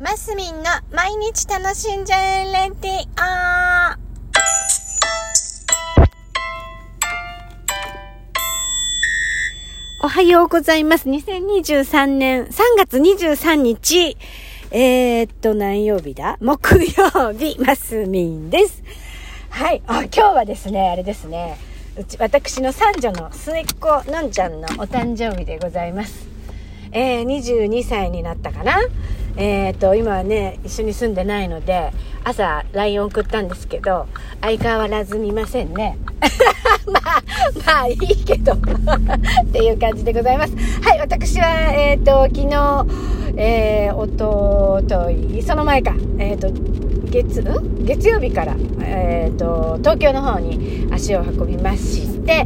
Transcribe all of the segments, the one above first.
マスミンの毎日楽しんじゃえレディオおはようございます。2023年3月23日。えー、っと、何曜日だ？木曜日、マスミンです。はい。あ、今日はですね、あれですね。うち、私の三女の末っ子のんちゃんのお誕生日でございます。えー、22歳になったかなえっ、と、今はね、一緒に住んでないので、朝 LINE 送ったんですけど、相変わらず見ませんね。まあ、まあいいけど。っていう感じでございます。はい、私は、えっ、と、昨日、えー、おととい、その前か、えっ、と、月、月曜日から、えっ、と、東京の方に足を運びまして、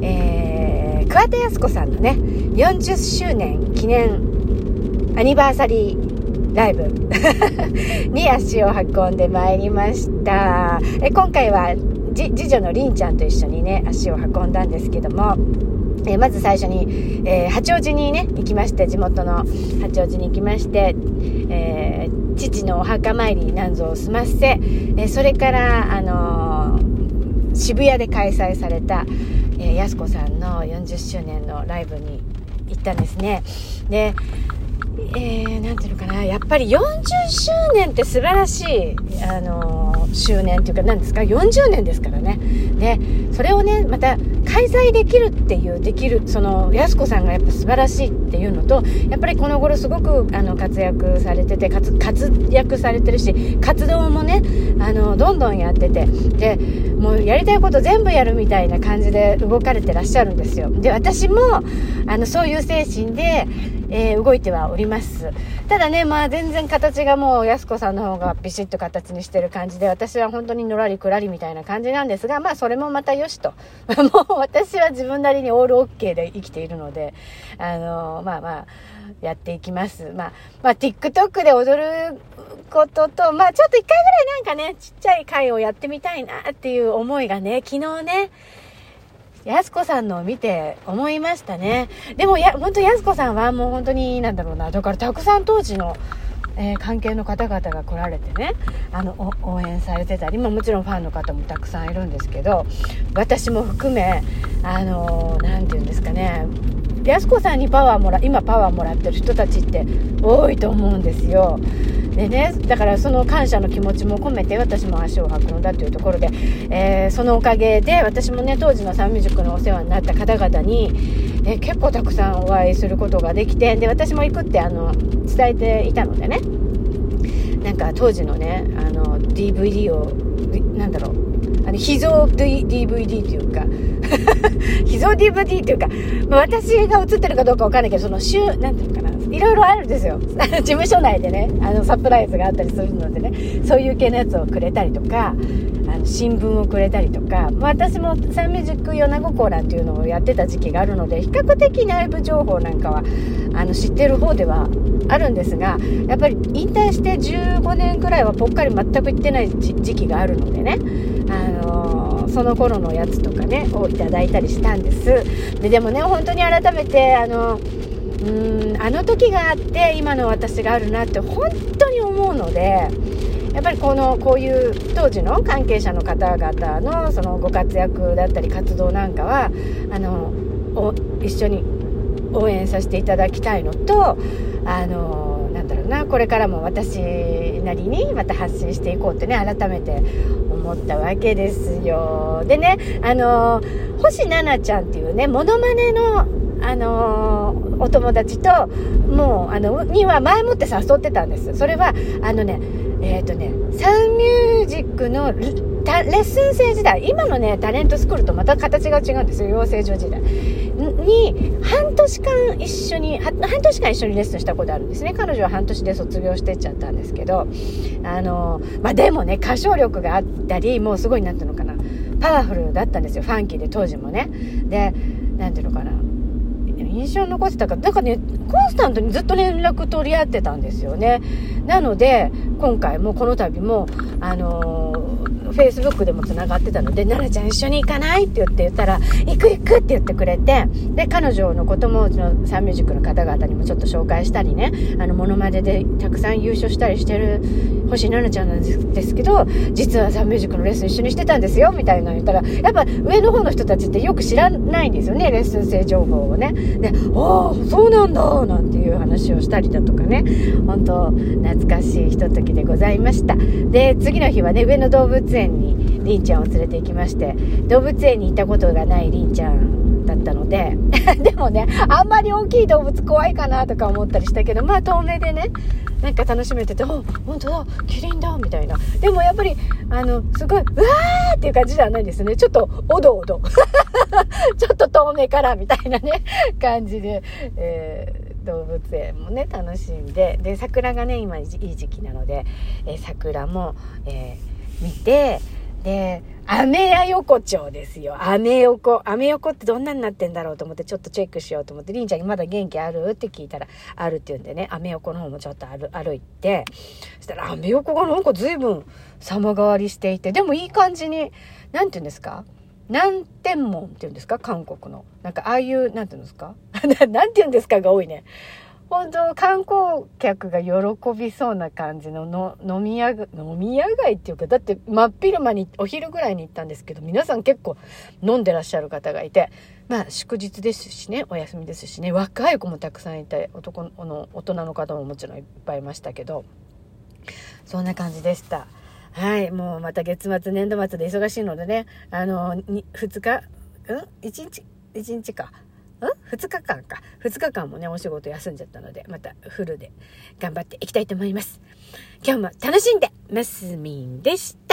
えー、桑田靖子さんのね、40周年記念アニバーサリーライブ に足を運んでまいりました。え今回は次女のりんちゃんと一緒にね、足を運んだんですけども、えまず最初に、えー八王子にね、行きまして、地元の八王子に行きまして、えー父のお墓参りなんぞを済ませ、えそれから、あの渋谷で開催された、えー、やす子さんの40周年のライブに行ったんですね。で、え、なんていうのかな、やっぱり40周年って素晴らしい、あのー周年っていうか、なんですか、40年ですからね。で、それをね、また開催できるっていう、できる、その、やす子さんがやっぱ素晴らしいっていうのと、やっぱりこの頃すごく、あの、活躍されてて、活活躍されてるし、活動もね、あの、どんどんやってて、で、もうやりたいこと全部やるみたいな感じで動かれてらっしゃるんですよ。で、私も、あの、そういう精神で、えー動いてはおります。ただね、まあ全然形がもう、やす子さんの方がビシッと形にしてる感じで、私は本当にのらりくらりみたいな感じなんですが、まあそれもまたよしと。もう私は自分なりにオールオッケーで生きているので、あのまあまあ、やっていきます。まあ、まあ TikTok で踊ることと、まあちょっと一回ぐらいなんかね、ちっちゃい回をやってみたいなっていう思いがね、昨日ね、やすこさんのを見て思いましたね。でも、や、本当やすこさんはもう本当に、なんだろうな、だからたくさん当時の、えー関係の方々が来られてね、あの、応援されてたり、まあもちろんファンの方もたくさんいるんですけど、私も含め、あのーて言うんですかね、やすこさんにパワーもら、今パワーもらってる人たちって多いと思うんですよ。でね、だからその感謝の気持ちも込めて私も足を運んだというところで、えーそのおかげで私もね当時のサンミュージックのお世話になった方々に、え結構たくさんお会いすることができてで私も行くってあの伝えていたのでね。なんか当時のねあの DVD をなんだろう。あの秘蔵 D- DVD っていうか。秘蔵 DVD っていうか、まあ私が映ってるかどうかわかんないけどその週なんていうのかな。いろいろあるんですよ。事務所内でねあのサプライズがあったりするのでね。そういう系のやつをくれたりとか。新聞をくれたりとか、私もサンミュージック米子コなんていうのをやってた時期があるので比較的内部情報なんかはあの知ってる方ではあるんですがやっぱり引退して15年くらいはぽっかり全く行ってない時期があるのでね、あのーその頃のやつとかねをいただいたりしたんです。ででもね本当に改めてあのうんあの時があって今の私があるなって本当に思うのでやっぱりこのこういう当時の関係者の方々のそのご活躍だったり活動なんかはあのお一緒に応援させていただきたいのとあのなんだろうなこれからも私なりにまた発信していこうってね改めて思ったわけですよ。でねあの星奈々ちゃんっていうねモノマネのあのお友達ともうあのには前もって誘ってたんです。それはあのねえっ、とねサンミュージックのレッスン生時代今のねタレントスクールとまた形が違うんですよ養成所時代。に半年間一緒に半年間一緒にレッスンしたことあるんですね。彼女は半年で卒業してっちゃったんですけどあのまあでもね歌唱力があったりもうすごいなんていうのかなパワフルだったんですよ。ファンキーで当時もね。でなんていうのかな。印象残ってたからなんかねコンスタントにずっと連絡取り合ってたんですよね。なので今回もこの度もあのー Facebook でもつながってたので、奈々ちゃん一緒に行かないって言って言ったら、行く行くって言ってくれて、で、彼女のことも、うちのサンミュージックの方々にもちょっと紹介したりね、あの、モノマネでたくさん優勝したりしてる星奈々ちゃんなんですけど、実はサンミュージックのレッスン一緒にしてたんですよ、みたいなの言ったら、やっぱ上の方の人たちってよく知らないんですよね、レッスン生情報をね。で、ああ、そうなんだ、なんていう話をしたりだとかね、本当懐かしいひとときでございました。で、次の日はね、上野動物園にりんちゃんを連れて行きまして、動物園に行ったことがないりんちゃんだったので、でもね、あんまり大きい動物怖いかなとか思ったりしたけど、まあ遠目でね、なんか楽しめてて、お、本当だ、キリンだ、みたいな。でもやっぱり、あの、すごい、うわーっていう感じじゃないですね。ちょっと、おどおど。ちょっと遠目から、みたいなね、感じで、えー動物園もね楽しんでで桜がね今いい時期なので、えー、桜も、えー、見てで、アメヤ横丁ですよ。アメ横。アメ横ってどんなになってんだろうと思ってちょっとチェックしようと思って、りんちゃんにまだ元気ある？って聞いたら、あるって言うんでね、アメ横の方もちょっと歩歩いて、そしたらアメ横がなんか随分様変わりしていて、でもいい感じに、なんて言うんですか？南天門って言うんですか？韓国の。なんかああいう、なんて言うんですか？なんて言うんですかが多いね。本当観光客が喜びそうな感じのの飲み屋飲み屋街っていうかだって真っ昼間にお昼ぐらいに行ったんですけど皆さん結構飲んでらっしゃる方がいてまあ祝日ですしねお休みですしね若い子もたくさんいて男の大人の方ももちろんいっぱいいましたけどそんな感じでした。はい、もうまた月末、年度末で忙しいのでね、あの、2日、うん ?1 日、1日か。?2 日間か。2日間もね、お仕事休んじゃったので、またフルで頑張っていきたいと思います。今日も楽しんで、マスミンでした。